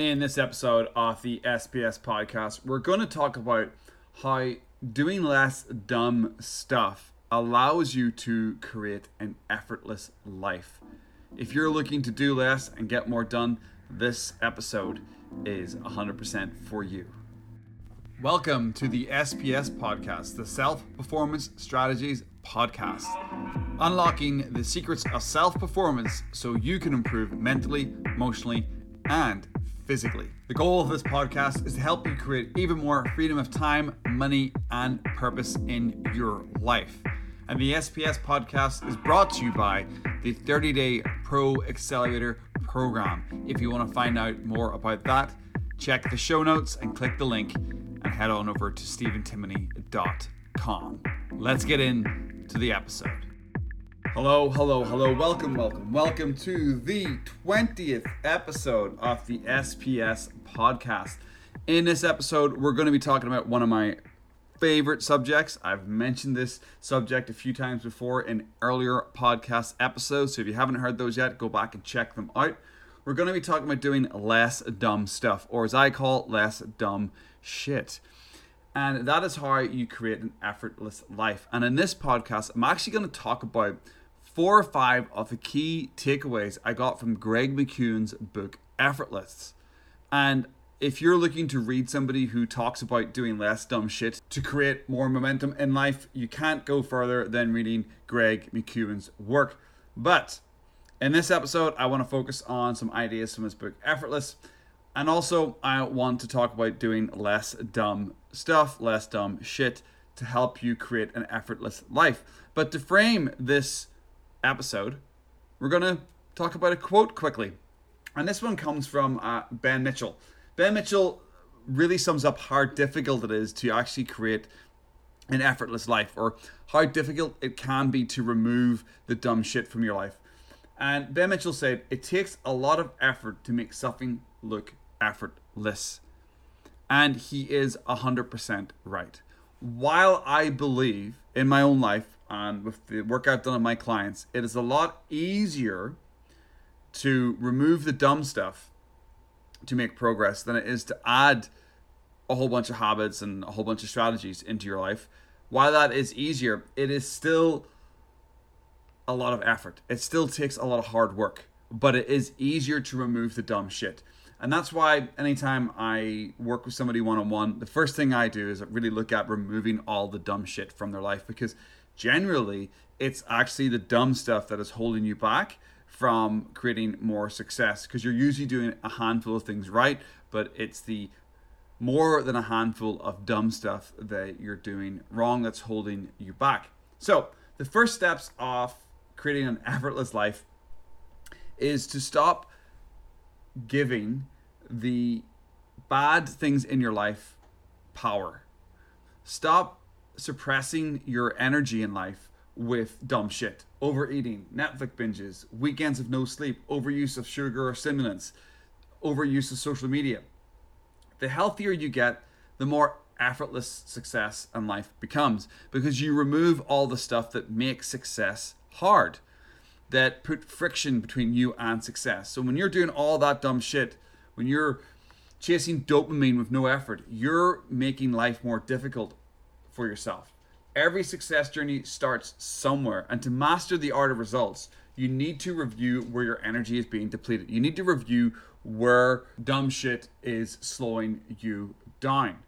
In this episode of the SPS podcast, we're going to talk about how doing less dumb stuff allows you to create an effortless life. If you're looking to do less and get more done, this episode is 100% for you. Welcome to the SPS podcast, the Self Performance Strategies podcast. Unlocking the secrets of self performance so you can improve mentally, emotionally, and physically. The goal of this podcast is to help you create even more freedom of time, money, and purpose in your life. And the SPS podcast is brought to you by the 30 Day Pro Accelerator Program. If you want to find out more about that, check the show notes and click the link and head on over to stephentimoney.com. Let's get into the episode. Hello, hello, hello. Welcome, welcome, welcome to the 20th episode of the SPS podcast. In this episode, we're going to be talking about one of my favorite subjects. I've mentioned this subject a few times before in earlier podcast episodes. So if you haven't heard those yet, go back and check them out. We're going to be talking about doing less dumb stuff, or as I call it, less dumb shit. And that is how you create an effortless life. And in this podcast, I'm actually going to talk about four or five of the key takeaways I got from Greg McKeown's book Effortless. And if you're looking to read somebody who talks about doing less dumb shit to create more momentum in life, you can't go further than reading Greg McKeown's work. But in this episode, I want to focus on some ideas from his book Effortless. And also, I want to talk about doing less dumb stuff, less dumb shit to help you create an effortless life. But to frame this episode, we're going to talk about a quote quickly. And this one comes from uh, Ben Mitchell. Ben Mitchell really sums up how difficult it is to actually create an effortless life or how difficult it can be to remove the dumb shit from your life. And Ben Mitchell said, It takes a lot of effort to make something look effortless. And he is 100% right. While I believe in my own life and with the work I've done on my clients, it is a lot easier to remove the dumb stuff to make progress than it is to add a whole bunch of habits and a whole bunch of strategies into your life. While that is easier, it is still a lot of effort. It still takes a lot of hard work, but it is easier to remove the dumb shit. And that's why anytime I work with somebody one on one, the first thing I do is really look at removing all the dumb shit from their life because generally it's actually the dumb stuff that is holding you back from creating more success because you're usually doing a handful of things right, but it's the more than a handful of dumb stuff that you're doing wrong that's holding you back. So, the first steps of creating an effortless life is to stop giving the bad things in your life power. Stop suppressing your energy in life with dumb shit. Overeating, Netflix binges, weekends of no sleep, overuse of sugar or stimulants, overuse of social media. The healthier you get, the more effortless success and life becomes because you remove all the stuff that makes success hard, that put friction between you and success. So when you're doing all that dumb shit, when you're chasing dopamine with no effort, you're making life more difficult for yourself. Every success journey starts somewhere, and to master the art of results, you need to review where your energy is being depleted. You need to review where dumb shit is slowing you down.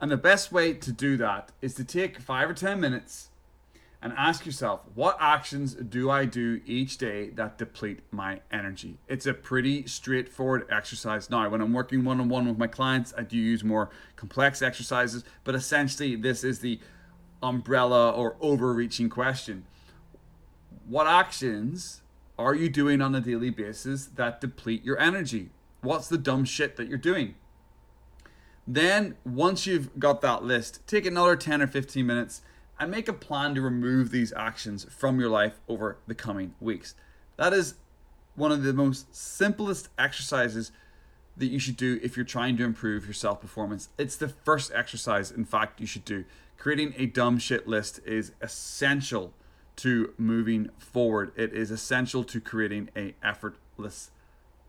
And the best way to do that is to take five or 10 minutes and ask yourself, what actions do I do each day that deplete my energy? It's a pretty straightforward exercise. Now, when I'm working one on one with my clients, I do use more complex exercises, but essentially, this is the umbrella or overreaching question. What actions are you doing on a daily basis that deplete your energy? What's the dumb shit that you're doing? Then, once you've got that list, take another 10 or 15 minutes and make a plan to remove these actions from your life over the coming weeks. That is one of the most simplest exercises that you should do if you're trying to improve your self performance. It's the first exercise, in fact, you should do. Creating a dumb shit list is essential to moving forward. It is essential to creating a effortless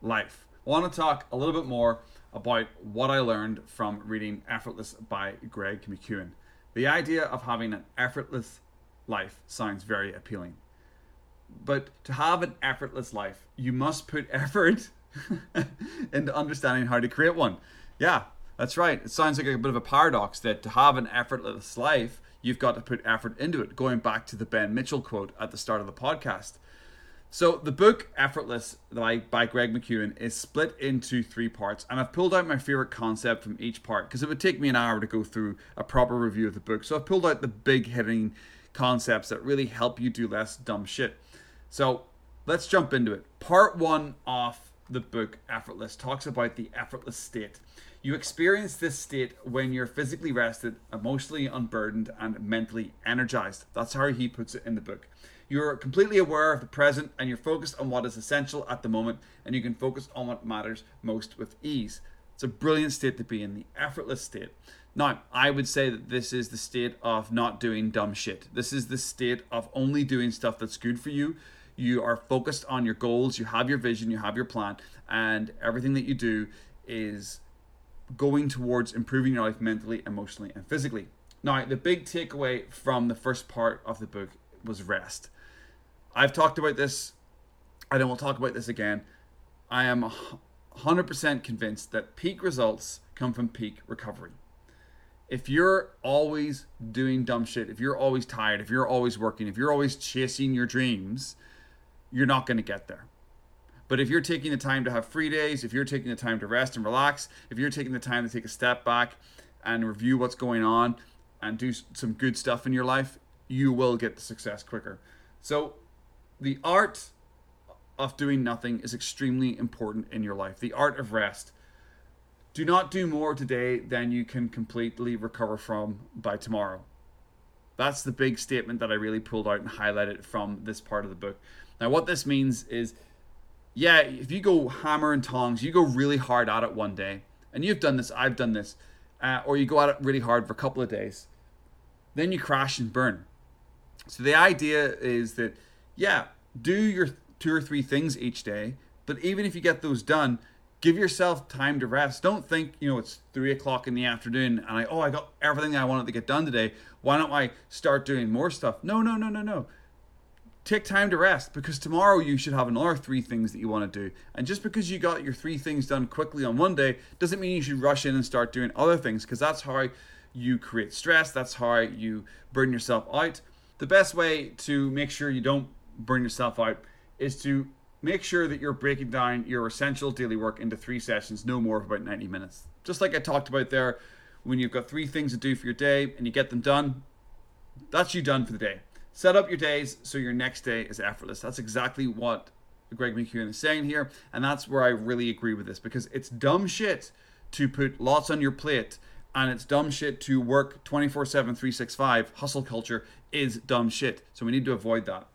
life. I want to talk a little bit more about what I learned from reading Effortless by Greg McKeown. The idea of having an effortless life sounds very appealing. But to have an effortless life, you must put effort into understanding how to create one. Yeah, that's right. It sounds like a bit of a paradox that to have an effortless life, you've got to put effort into it, going back to the Ben Mitchell quote at the start of the podcast. So the book Effortless by, by Greg McKeown is split into three parts, and I've pulled out my favorite concept from each part because it would take me an hour to go through a proper review of the book. So I've pulled out the big hitting concepts that really help you do less dumb shit. So let's jump into it. Part one of the book Effortless talks about the effortless state. You experience this state when you're physically rested, emotionally unburdened, and mentally energized. That's how he puts it in the book. You're completely aware of the present and you're focused on what is essential at the moment, and you can focus on what matters most with ease. It's a brilliant state to be in, the effortless state. Now, I would say that this is the state of not doing dumb shit. This is the state of only doing stuff that's good for you. You are focused on your goals, you have your vision, you have your plan, and everything that you do is going towards improving your life mentally, emotionally, and physically. Now, the big takeaway from the first part of the book was rest. I've talked about this, and I will talk about this again. I am 100% convinced that peak results come from peak recovery. If you're always doing dumb shit, if you're always tired, if you're always working, if you're always chasing your dreams, you're not going to get there. But if you're taking the time to have free days, if you're taking the time to rest and relax, if you're taking the time to take a step back and review what's going on and do some good stuff in your life, you will get the success quicker. So the art of doing nothing is extremely important in your life. The art of rest. Do not do more today than you can completely recover from by tomorrow. That's the big statement that I really pulled out and highlighted from this part of the book. Now, what this means is yeah, if you go hammer and tongs, you go really hard at it one day, and you've done this, I've done this, uh, or you go at it really hard for a couple of days, then you crash and burn. So the idea is that yeah, do your two or three things each day. But even if you get those done, give yourself time to rest. Don't think, you know, it's three o'clock in the afternoon and I, oh, I got everything I wanted to get done today. Why don't I start doing more stuff? No, no, no, no, no. Take time to rest because tomorrow you should have another three things that you want to do. And just because you got your three things done quickly on one day doesn't mean you should rush in and start doing other things because that's how you create stress. That's how you burn yourself out. The best way to make sure you don't burn yourself out is to make sure that you're breaking down your essential daily work into three sessions, no more of about 90 minutes. Just like I talked about there, when you've got three things to do for your day and you get them done, that's you done for the day. Set up your days so your next day is effortless. That's exactly what Greg McKeown is saying here, and that's where I really agree with this because it's dumb shit to put lots on your plate and it's dumb shit to work 24 7 365 hustle culture is dumb shit so we need to avoid that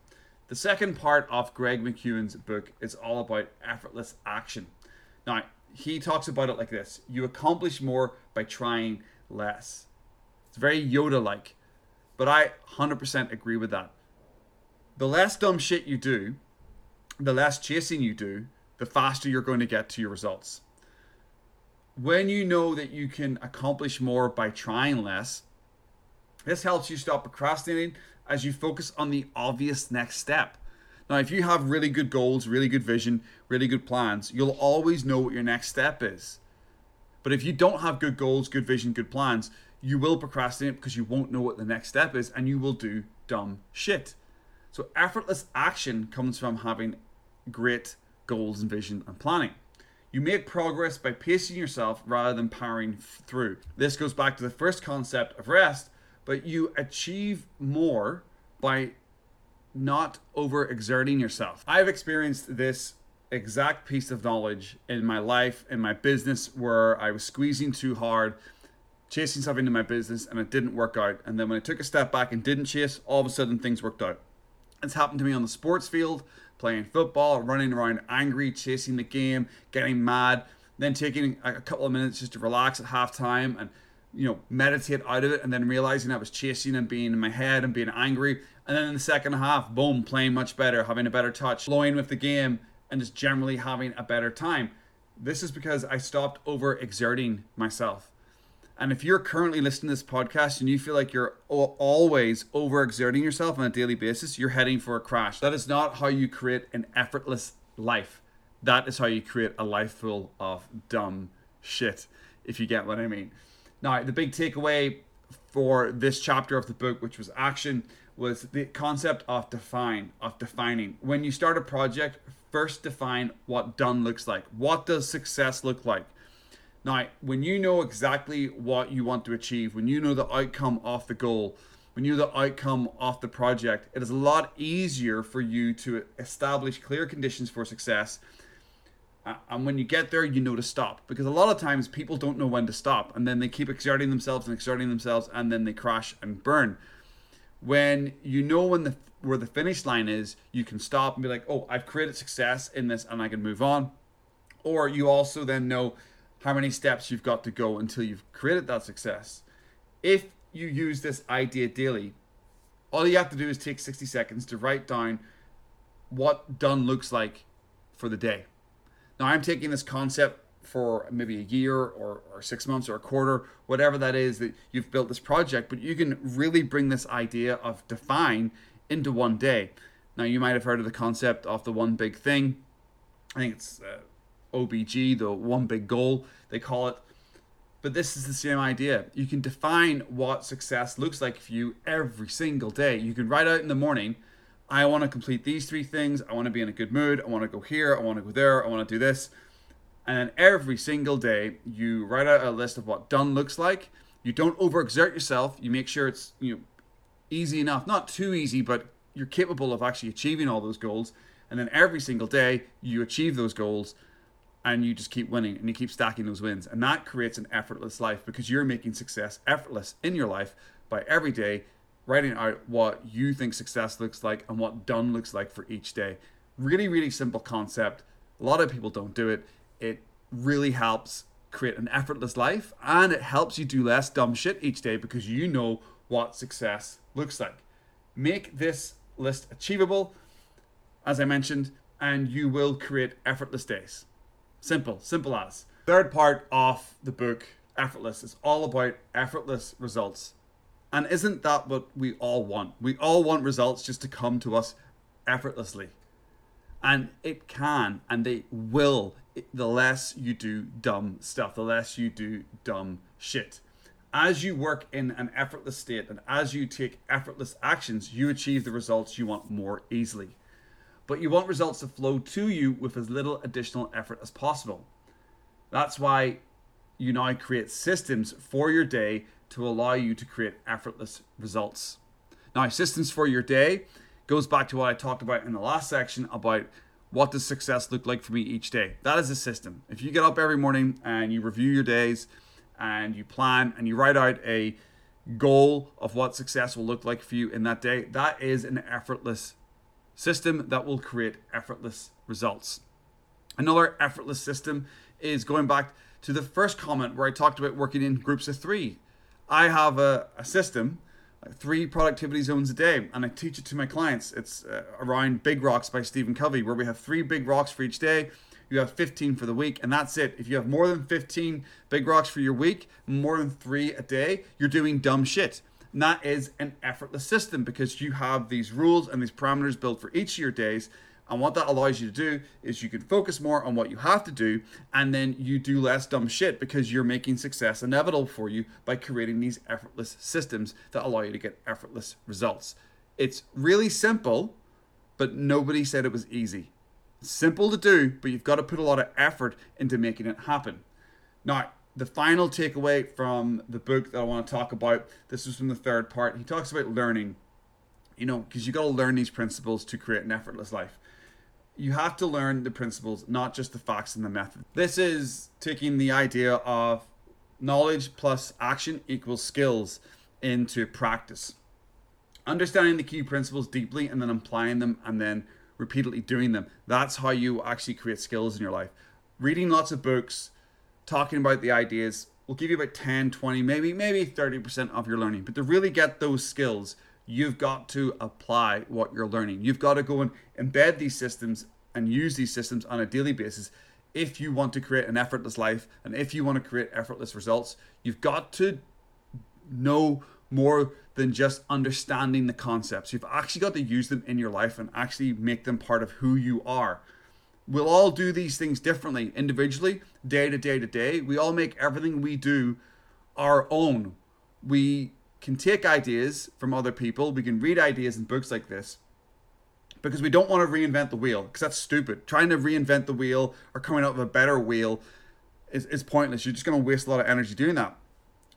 the second part of Greg McKeown's book is all about effortless action. Now, he talks about it like this You accomplish more by trying less. It's very Yoda like, but I 100% agree with that. The less dumb shit you do, the less chasing you do, the faster you're going to get to your results. When you know that you can accomplish more by trying less, this helps you stop procrastinating as you focus on the obvious next step. Now, if you have really good goals, really good vision, really good plans, you'll always know what your next step is. But if you don't have good goals, good vision, good plans, you will procrastinate because you won't know what the next step is and you will do dumb shit. So, effortless action comes from having great goals and vision and planning. You make progress by pacing yourself rather than powering through. This goes back to the first concept of rest, but you achieve more by not overexerting yourself. I've experienced this exact piece of knowledge in my life, in my business, where I was squeezing too hard, chasing stuff into my business, and it didn't work out. And then when I took a step back and didn't chase, all of a sudden things worked out. It's happened to me on the sports field, playing football, running around angry, chasing the game, getting mad, then taking a couple of minutes just to relax at halftime and you know, meditate out of it and then realizing I was chasing and being in my head and being angry. And then in the second half, boom, playing much better, having a better touch, flowing with the game, and just generally having a better time. This is because I stopped overexerting myself. And if you're currently listening to this podcast and you feel like you're always overexerting yourself on a daily basis, you're heading for a crash. That is not how you create an effortless life. That is how you create a life full of dumb shit, if you get what I mean. Now, the big takeaway for this chapter of the book, which was action, was the concept of define, of defining. When you start a project, first define what done looks like. What does success look like? Now, when you know exactly what you want to achieve, when you know the outcome of the goal, when you know the outcome of the project, it is a lot easier for you to establish clear conditions for success. And when you get there, you know to stop. Because a lot of times people don't know when to stop, and then they keep exerting themselves and exerting themselves, and then they crash and burn. When you know when the where the finish line is, you can stop and be like, "Oh, I've created success in this, and I can move on." Or you also then know how many steps you've got to go until you've created that success. If you use this idea daily, all you have to do is take 60 seconds to write down what done looks like for the day. Now, I'm taking this concept for maybe a year or, or six months or a quarter, whatever that is that you've built this project, but you can really bring this idea of define into one day. Now, you might have heard of the concept of the one big thing. I think it's uh, OBG, the one big goal, they call it. But this is the same idea. You can define what success looks like for you every single day. You can write out in the morning, I want to complete these three things. I want to be in a good mood. I want to go here. I want to go there. I want to do this. And then every single day, you write out a list of what done looks like. You don't overexert yourself. You make sure it's you know easy enough, not too easy, but you're capable of actually achieving all those goals. And then every single day, you achieve those goals and you just keep winning and you keep stacking those wins. And that creates an effortless life because you're making success effortless in your life by every day writing out what you think success looks like and what done looks like for each day. Really, really simple concept. A lot of people don't do it. It really helps create an effortless life and it helps you do less dumb shit each day because you know what success looks like. Make this list achievable, as I mentioned, and you will create effortless days. Simple, simple as. Third part of the book, Effortless, is all about effortless results. And isn't that what we all want? We all want results just to come to us effortlessly. And it can and they will the less you do dumb stuff, the less you do dumb shit. As you work in an effortless state and as you take effortless actions, you achieve the results you want more easily but you want results to flow to you with as little additional effort as possible. That's why you now create systems for your day to allow you to create effortless results. Now, systems for your day goes back to what I talked about in the last section about what does success look like for me each day. That is a system. If you get up every morning and you review your days and you plan and you write out a goal of what success will look like for you in that day, that is an effortless system that will create effortless results. Another effortless system is going back to the first comment where I talked about working in groups of three. I have a, a system, three productivity zones a day, and I teach it to my clients. It's uh, around Big Rocks by Stephen Covey, where we have three big rocks for each day. You have 15 for the week, and that's it. If you have more than 15 big rocks for your week, more than three a day, you're doing dumb shit. And that is an effortless system because you have these rules and these parameters built for each of your days. And what that allows you to do is you can focus more on what you have to do, and then you do less dumb shit because you're making success inevitable for you by creating these effortless systems that allow you to get effortless results. It's really simple, but nobody said it was easy. simple to do, but you've got to put a lot of effort into making it happen. Now, the final takeaway from the book that I want to talk about, this is from the third part. He talks about learning, you know, because you got to learn these principles to create an effortless life. You have to learn the principles, not just the facts and the method. This is taking the idea of knowledge plus action equals skills into practice. Understanding the key principles deeply and then applying them and then repeatedly doing them. That's how you actually create skills in your life. Reading lots of books, talking about the ideas will give you about 10, 20, maybe maybe 30% of your learning. But to really get those skills, you've got to apply what you're learning. You've got to go and embed these systems and use these systems on a daily basis if you want to create an effortless life and if you want to create effortless results, you've got to know more than just understanding the concepts. You've actually got to use them in your life and actually make them part of who you are. We'll all do these things differently, individually, day to day to day. We all make everything we do our own. We can take ideas from other people, we can read ideas in books like this, because we don't want to reinvent the wheel because that's stupid. Trying to reinvent the wheel or coming up with a better wheel is, is pointless. You're just going to waste a lot of energy doing that.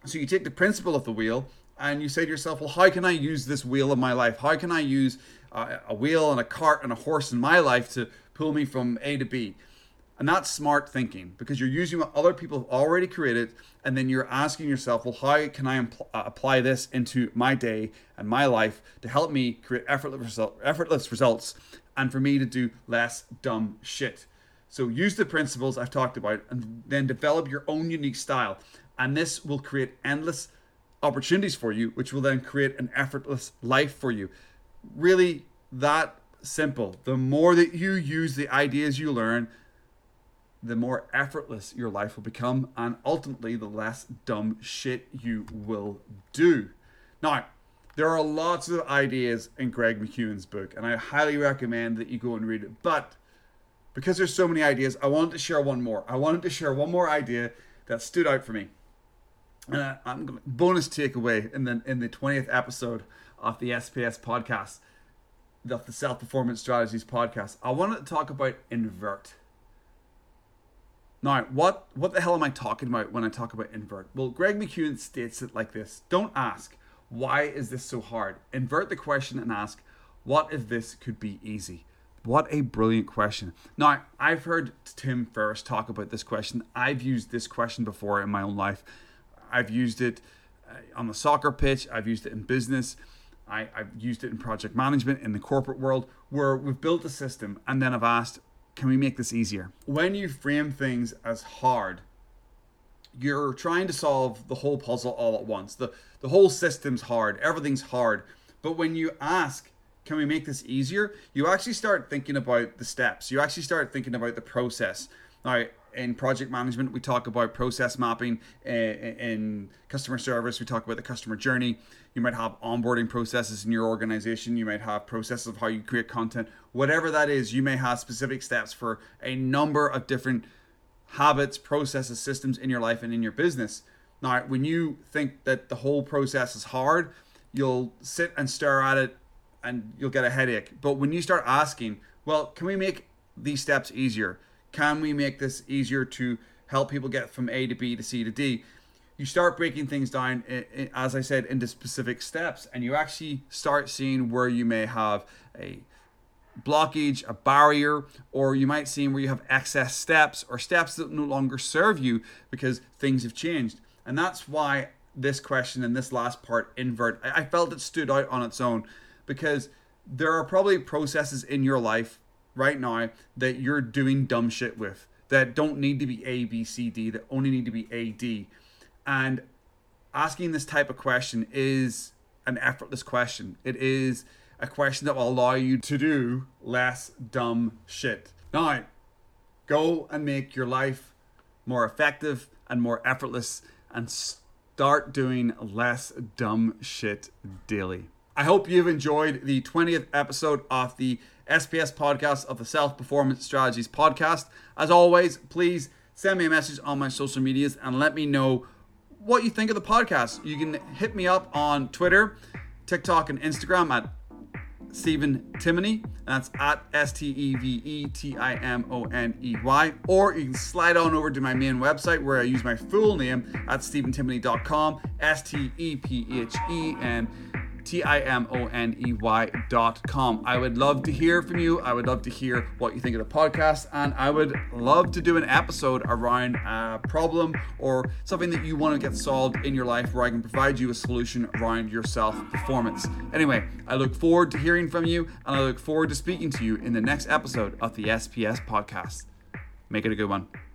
So you take the principle of the wheel and you say to yourself, well, how can I use this wheel in my life? How can I use uh, a wheel and a cart and a horse in my life to pull me from A to B? And that's smart thinking because you're using what other people have already created, and then you're asking yourself, well, how can I impl- uh, apply this into my day and my life to help me create effortless, result- effortless results and for me to do less dumb shit? So use the principles I've talked about and then develop your own unique style. And this will create endless opportunities for you, which will then create an effortless life for you. Really, that simple. The more that you use the ideas you learn, the more effortless your life will become, and ultimately, the less dumb shit you will do. Now, there are lots of ideas in Greg McKeown's book, and I highly recommend that you go and read it. But because there's so many ideas, I wanted to share one more. I wanted to share one more idea that stood out for me. And I, I'm going to, bonus takeaway in the in the 20th episode of the SPS podcast, of the Self Performance Strategies podcast. I wanted to talk about invert. Now, what what the hell am I talking about when I talk about invert? Well, Greg McKeown states it like this: Don't ask why is this so hard. Invert the question and ask, what if this could be easy? What a brilliant question. Now, I've heard Tim Ferriss talk about this question. I've used this question before in my own life. I've used it uh, on the soccer pitch, I've used it in business, I, have used it in project management, in the corporate world, where we've built a system and then I've asked, can we make this easier? When you frame things as hard, you're trying to solve the whole puzzle all at once. The, the whole system's hard, everything's hard. But when you ask, can we make this easier? You actually start thinking about the steps. You actually start thinking about the process. Now, in project management, we talk about process mapping. Eh, eh, in customer service, we talk about the customer journey. You might have onboarding processes in your organization. You might have processes of how you create content. Whatever that is, you may have specific steps for a number of different habits, processes, systems in your life and in your business. Now, when you think that the whole process is hard, you'll sit and stare at it and you'll get a headache. But when you start asking, well, can we make these steps easier? Can we make this easier to help people get from A to B to C to D? You start breaking things down, as I said, into specific steps, and you actually start seeing where you may have a blockage, a barrier, or you might see where you have excess steps or steps that no longer serve you because things have changed. And that's why this question and this last part, invert, I felt it stood out on its own because there are probably processes in your life right now that you're doing dumb shit with that don't need to be A, B, C, D, that only need to be A, D. And asking this type of question is an effortless question. It is a question that will allow you to do less dumb shit. Now, go and make your life more effective and more effortless and start doing less dumb shit daily. I hope you've enjoyed the 20th episode of the SPS podcast of the Self Performance Strategies podcast. As always, please send me a message on my social medias and let me know what you think of the podcast. You can hit me up on Twitter, TikTok, and Instagram at Stephen Timoney. That's at S T E V E T I M O N E Y. Or you can slide on over to my main website where I use my full name at StephenTimoney.com. S T E P H E N T I M O N E Y dot com. I would love to hear from you. I would love to hear what you think of the podcast. And I would love to do an episode around a problem or something that you want to get solved in your life where I can provide you a solution around your self performance. Anyway, I look forward to hearing from you and I look forward to speaking to you in the next episode of the SPS podcast. Make it a good one.